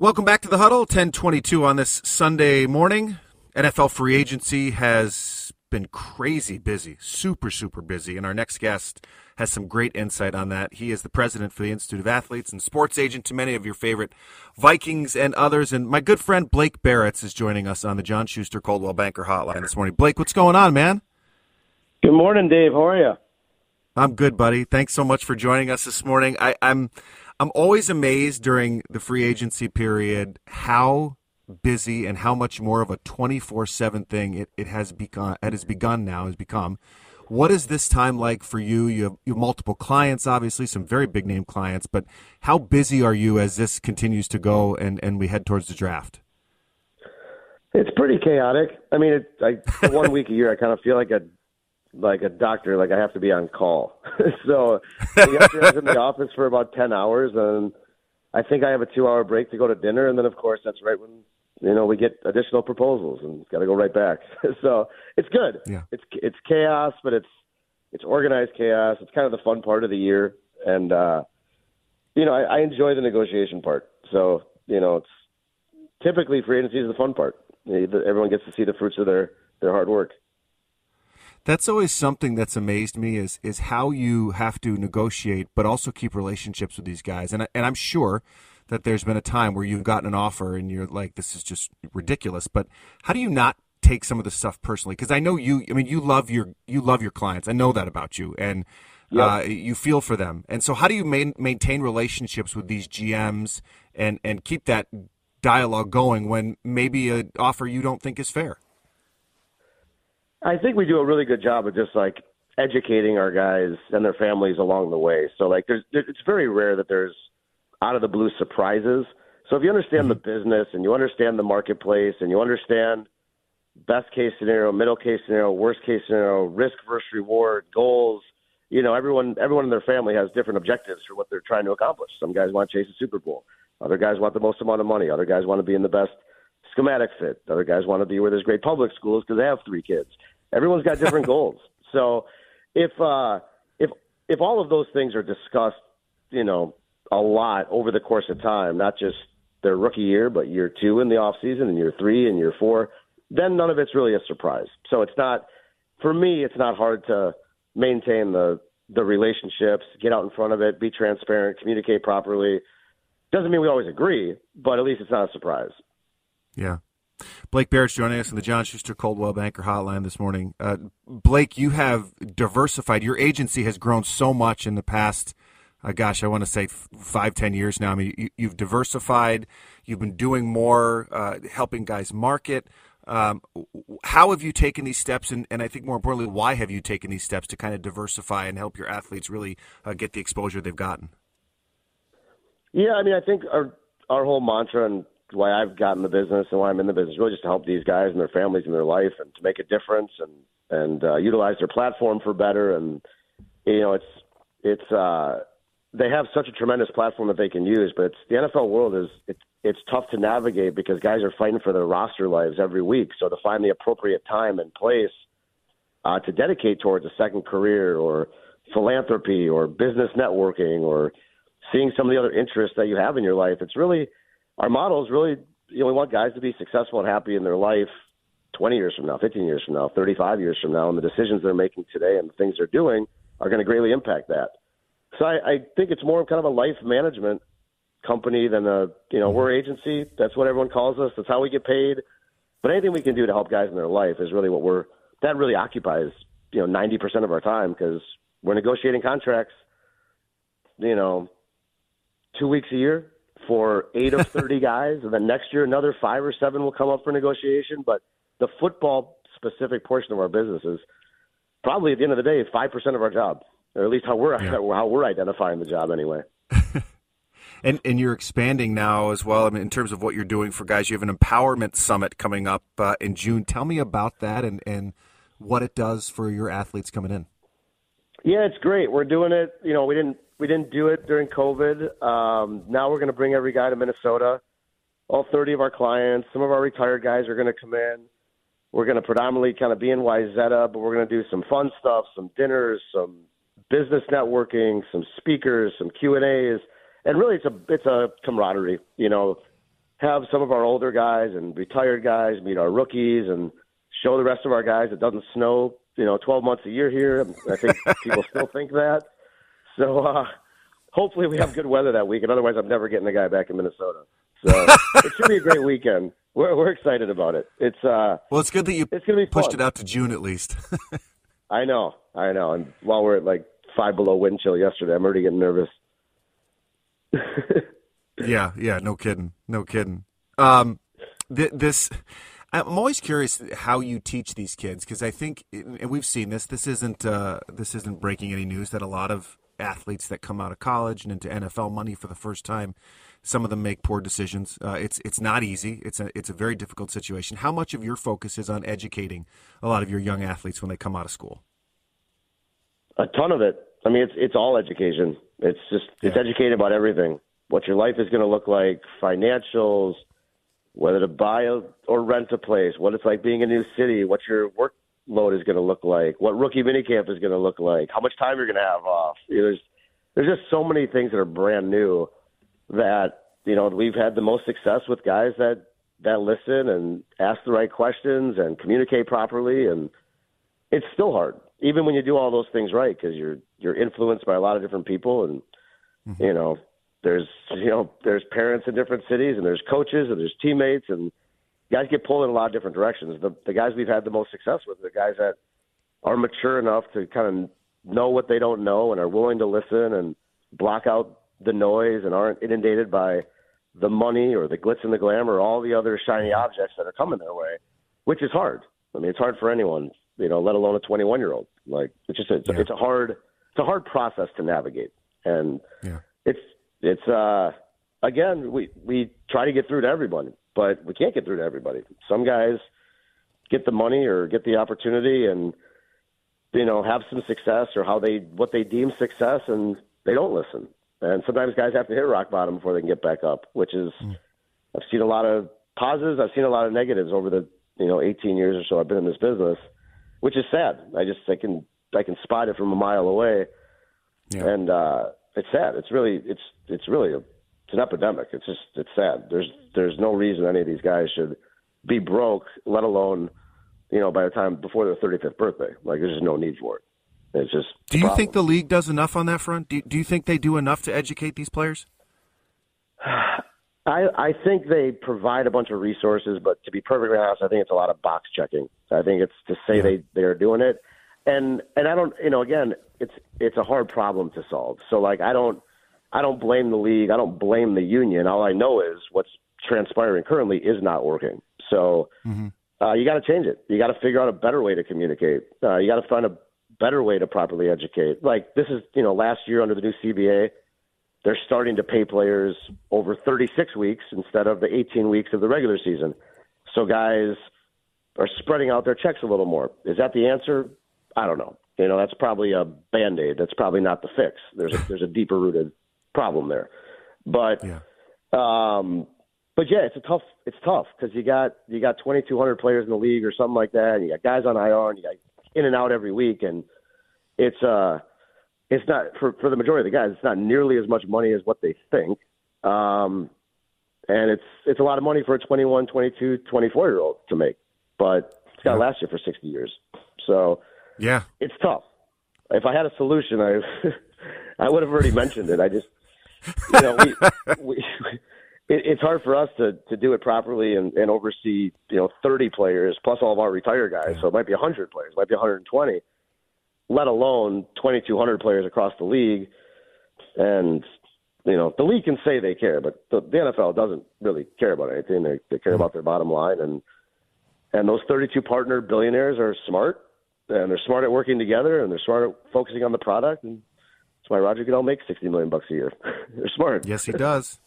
Welcome back to the huddle, 1022 on this Sunday morning. NFL free agency has been crazy busy, super, super busy. And our next guest has some great insight on that. He is the president for the Institute of Athletes and sports agent to many of your favorite Vikings and others. And my good friend Blake Baratz is joining us on the John Schuster Coldwell Banker Hotline this morning. Blake, what's going on, man? Good morning, Dave. How are you? I'm good, buddy. Thanks so much for joining us this morning. I, I'm I'm always amazed during the free agency period how busy and how much more of a 24/7 thing it, it has begun it has begun now has become. What is this time like for you? You have, you have multiple clients, obviously, some very big name clients, but how busy are you as this continues to go and, and we head towards the draft? It's pretty chaotic. I mean, it, I, one week a year, I kind of feel like a like a doctor, like I have to be on call. so yesterday I was in the office for about ten hours, and I think I have a two-hour break to go to dinner, and then of course that's right when you know we get additional proposals and got to go right back. so it's good. Yeah. It's it's chaos, but it's it's organized chaos. It's kind of the fun part of the year, and uh, you know I, I enjoy the negotiation part. So you know it's typically free agency is the fun part. Everyone gets to see the fruits of their their hard work. That's always something that's amazed me is is how you have to negotiate, but also keep relationships with these guys. And I, and I'm sure that there's been a time where you've gotten an offer and you're like, this is just ridiculous. But how do you not take some of the stuff personally? Because I know you. I mean, you love your you love your clients. I know that about you, and Yep. uh, you feel for them. And so, how do you main, maintain relationships with these GMs and and keep that dialogue going when maybe an offer you don't think is fair? I think we do a really good job of just like educating our guys and their families along the way. So like there's it's very rare that there's out of the blue surprises. So if you understand the mm-hmm. business and you understand the marketplace and you understand best case scenario, middle case scenario, worst case scenario, risk versus reward, goals, you know, everyone everyone in their family has different objectives for what they're trying to accomplish. Some guys want to chase a Super Bowl. Other guys want the most amount of money. Other guys want to be in the best schematic fit. Other guys want to be where there's great public schools because they have three kids. Everyone's got different goals. So if uh, if if all of those things are discussed, you know, a lot over the course of time, not just their rookie year, but year two in the off season and year three and year four, then none of it's really a surprise. So it's not for me. It's not hard to maintain the the relationships, get out in front of it, be transparent, communicate properly. Doesn't mean we always agree, but at least it's not a surprise. Yeah. Blake Baratz joining us on the John Schuster Coldwell Banker Hotline this morning. Uh, Blake, you have diversified. Your agency has grown so much in the past. Uh, gosh, I want to say f- five, ten years now. I mean, you, you've diversified. You've been doing more, uh, helping guys market. Um, how have you taken these steps, and, and I think more importantly, why have you taken these steps to kind of diversify and help your athletes really uh, get the exposure they've gotten? Yeah, I mean, I think our our whole mantra and why I've gotten the business and why I'm in the business really just to help these guys and their families and their life and to make a difference and and uh, utilize their platform for better. And you know, it's it's uh, they have such a tremendous platform that they can use, but it's, the NFL world is it's it's tough to navigate because guys are fighting for their roster lives every week. So to find the appropriate time and place uh, to dedicate towards a second career or philanthropy or business networking or seeing some of the other interests that you have in your life. It's really our model is really you know we want guys to be successful and happy in their life 20 years from now, 15 years from now, 35 years from now, and the decisions they're making today and the things they're doing are going to greatly impact that. So I, I think it's more kind of a life management company than a you know we're agency. That's what everyone calls us. That's how we get paid. But anything we can do to help guys in their life is really what we're. That really occupies you know ninety percent of our time because we're negotiating contracts. You know, two weeks a year for eight of thirty guys, and then next year another five or seven will come up for negotiation. But the football specific portion of our business is probably at the end of the day five percent of our job, or at least how we're Yeah. how we're identifying the job anyway. And and you're expanding now as well. I mean, in terms of what you're doing for guys, you have an empowerment summit coming up uh, in June. Tell me about that and and what it does for your athletes coming in. Yeah, it's great. We're doing it. You know, we didn't we didn't do it during COVID. Um, now we're going to bring every guy to Minnesota. All 30 of our clients. Some of our retired guys are going to come in. We're going to predominantly kind of be in Wayzata, but we're going to do some fun stuff, some dinners, some business networking, some speakers, some Q and A's, and really it's a it's a camaraderie. You know, have some of our older guys and retired guys meet our rookies and show the rest of our guys it doesn't snow, you know, 12 months a year here. I think people still think that. So uh, hopefully we have good weather that weekend. Otherwise, I'm never getting the guy back in Minnesota. So it should be a great weekend. We're, we're excited about it. It's uh, Well, it's good that you it's to be pushed fun. it out to June at least. I know, I know. And while we're at like five below wind chill yesterday, I'm already getting nervous. yeah, yeah, no kidding, no kidding. Um, th- this, I'm always curious how you teach these kids because I think, and we've seen this. This isn't uh, this isn't breaking any news that a lot of athletes that come out of college and into NFL money for the first time, some of them make poor decisions. Uh, it's it's not easy. It's a it's a very difficult situation. How much of your focus is on educating a lot of your young athletes when they come out of school? A ton of it. I mean, it's it's all education. It's just it's Yeah. educating about everything. What your life is going to look like, financials, whether to buy a, or rent a place, what it's like being in a new city, what your workload is going to look like, what rookie minicamp is going to look like, how much time you're going to have off. You know, there's there's just so many things that are brand new that you know we've had the most success with guys that that listen and ask the right questions and communicate properly and it's still hard even when you do all those things right because you're you're influenced by a lot of different people and mm-hmm. you know there's you know there's parents in different cities and there's coaches and there's teammates and guys get pulled in a lot of different directions the the guys we've had the most success with are the guys that are mature enough to kind of know what they don't know and are willing to listen and block out the noise and aren't inundated by the money or the glitz and the glamour or all the other shiny objects that are coming their way, which is hard. I mean, it's hard for anyone, you know, let alone a 21 year old. Like it's just it's, Yeah. it's a hard it's a hard process to navigate, and Yeah. it's it's uh again we we try to get through to everyone, but we can't get through to everybody. Some guys get the money or get the opportunity and you know have some success or how they what they deem success and they don't listen. And sometimes guys have to hit rock bottom before they can get back up which is i've seen a lot of positives. I've seen a lot of negatives over the you know 18 years or so i've been in this business which is sad. I just i can i can spot it from a mile away. Yeah. and uh it's sad. It's really it's it's really a it's an epidemic it's just it's sad there's there's no reason any of these guys should be broke let alone you know by the time before their 35th birthday like there's just no need for it it's just Do you problem. think the league does enough on that front? Do, do you think they do enough to educate these players? I, I think they provide a bunch of resources, but to be perfectly honest, I think it's a lot of box checking. I think it's to say they they are doing it, and and I don't, you know, again, it's it's a hard problem to solve. So like, I don't I don't blame the league. I don't blame the union. All I know is what's transpiring currently is not working. So uh, you got to change it. You got to figure out a better way to communicate. Uh, you got to find a better way to properly educate. Like this is, you know, last year under the new CBA, they're starting to pay players over 36 weeks instead of the 18 weeks of the regular season. So guys are spreading out their checks a little more. Is that the answer? I don't know. You know, that's probably a band aid. That's probably not the fix. There's a, there's a deeper rooted problem there. But Yeah. um, but yeah, it's a tough. It's tough because you got you got 2,200 players in the league or something like that, and you got guys on IR, and you got in and out every week, and it's uh, it's not for for the majority of the guys. It's not nearly as much money as what they think, um, and it's it's a lot of money for a 21, 22, 24 year old to make, but it's got to Yeah. last you for 60 years. So Yeah. it's tough. If I had a solution, I I would have already mentioned it. I just, you know, we, we it, it's hard for us to to do it properly and, and oversee, you know, 30 players plus all of our retired guys. So it might be 100 players, might be 120, let alone 2,200 players across the league. And you know, the league can say they care, but the, the NFL doesn't really care about anything. They, they care mm-hmm. about their bottom line, and and those 32 partner billionaires are smart, and they're smart at working together, and they're smart at focusing on the product, and that's why Roger Goodell makes 60 million bucks a year. they're smart. Yes, he does.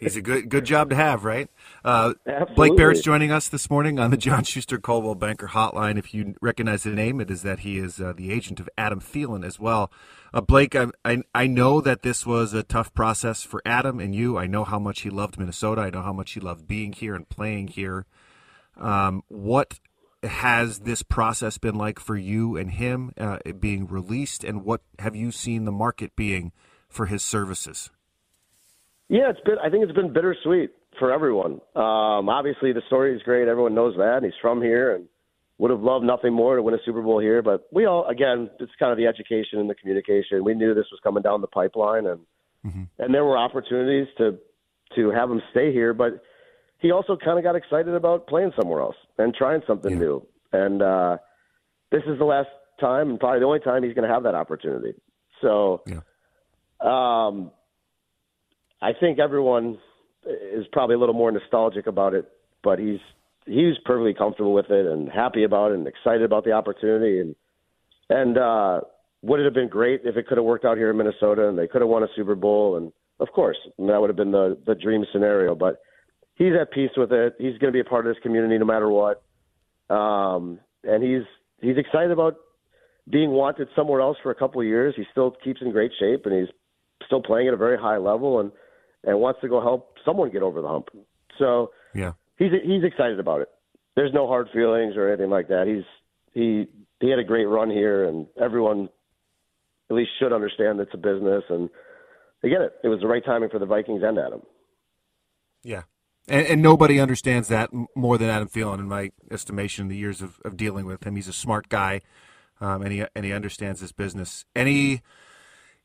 He's a good good job to have, right? Uh. Blake Baratz joining us this morning on the John Schuster Coldwell Banker Hotline. If you recognize the name, it is that he is uh, the agent of Adam Thielen as well. Uh, Blake, I, I I know that this was a tough process for Adam and you. I know how much he loved Minnesota. I know how much he loved being here and playing here. Um, what has this process been like for you and him uh, being released, and what have you seen the market being for his services? Yeah, it's been. I think it's been bittersweet for everyone. Um, obviously, the story is great. Everyone knows that. And he's from here and would have loved nothing more to win a Super Bowl here. But we all, again, it's kind of the education and the communication. We knew this was coming down the pipeline, and mm-hmm. and there were opportunities to to have him stay here. But he also kind of got excited about playing somewhere else and trying something yeah. new. And uh, this is the last time, and probably the only time he's going to have that opportunity. So. Yeah. Um, I think everyone is probably a little more nostalgic about it, but he's he's perfectly comfortable with it and happy about it and excited about the opportunity and and uh would it have been great if it could have worked out here in Minnesota and they could have won a Super Bowl and of course that would have been the the dream scenario but he's at peace with it he's going to be a part of this community no matter what um and he's he's excited about being wanted somewhere else for a couple of years he still keeps in great shape and he's still playing at a very high level and and wants to go help someone get over the hump. So yeah, he's he's excited about it. There's no hard feelings or anything like that. He's he he had a great run here, and everyone at least should understand it's a business, and they get it. It was the right timing for the Vikings and Adam. Yeah. And, and, nobody understands that more than Adam Thielen, in my estimation, In the years of, of dealing with him. He's a smart guy, um, and he and he understands this business. Any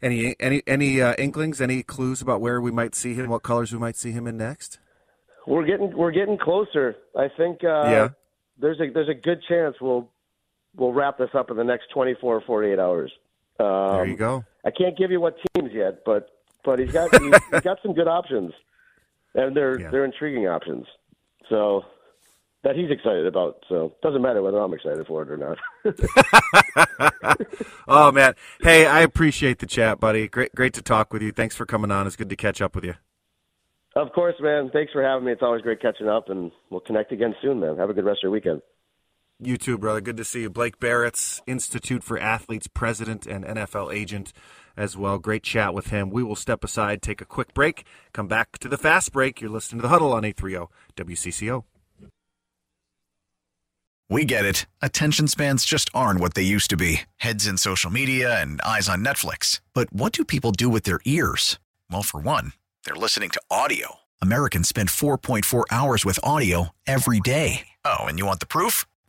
any any any uh, inklings? Any clues about where we might see him? What colors we might see him in next? We're getting we're getting closer. I think. Uh, yeah. There's a there's a good chance we'll we'll wrap this up in the next 24 or 48 hours. Um, there you go. I can't give you what teams yet, but but he's got he's, he's got some good options, and they're yeah. they're intriguing options. So that he's excited about. So doesn't matter whether I'm excited for it or not. oh man, hey, I appreciate the chat, buddy. Great, great to talk with you. Thanks for coming on. It's good to catch up with you. Of course, man. Thanks for having me. It's always great catching up, and we'll connect again soon, man. Have a good rest of your weekend. You too, brother. Good to see you. Blake Baratz Institute for Athletes president and NFL agent as well. Great chat with him. We will step aside, take a quick break, come back to the fast break. You're listening to the huddle on 830 WCCO. We get it. Attention spans just aren't what they used to be heads in social media and eyes on Netflix. But what do people do with their ears? Well, for one, they're listening to audio. Americans spend 4.4 hours with audio every day. Oh, and you want the proof?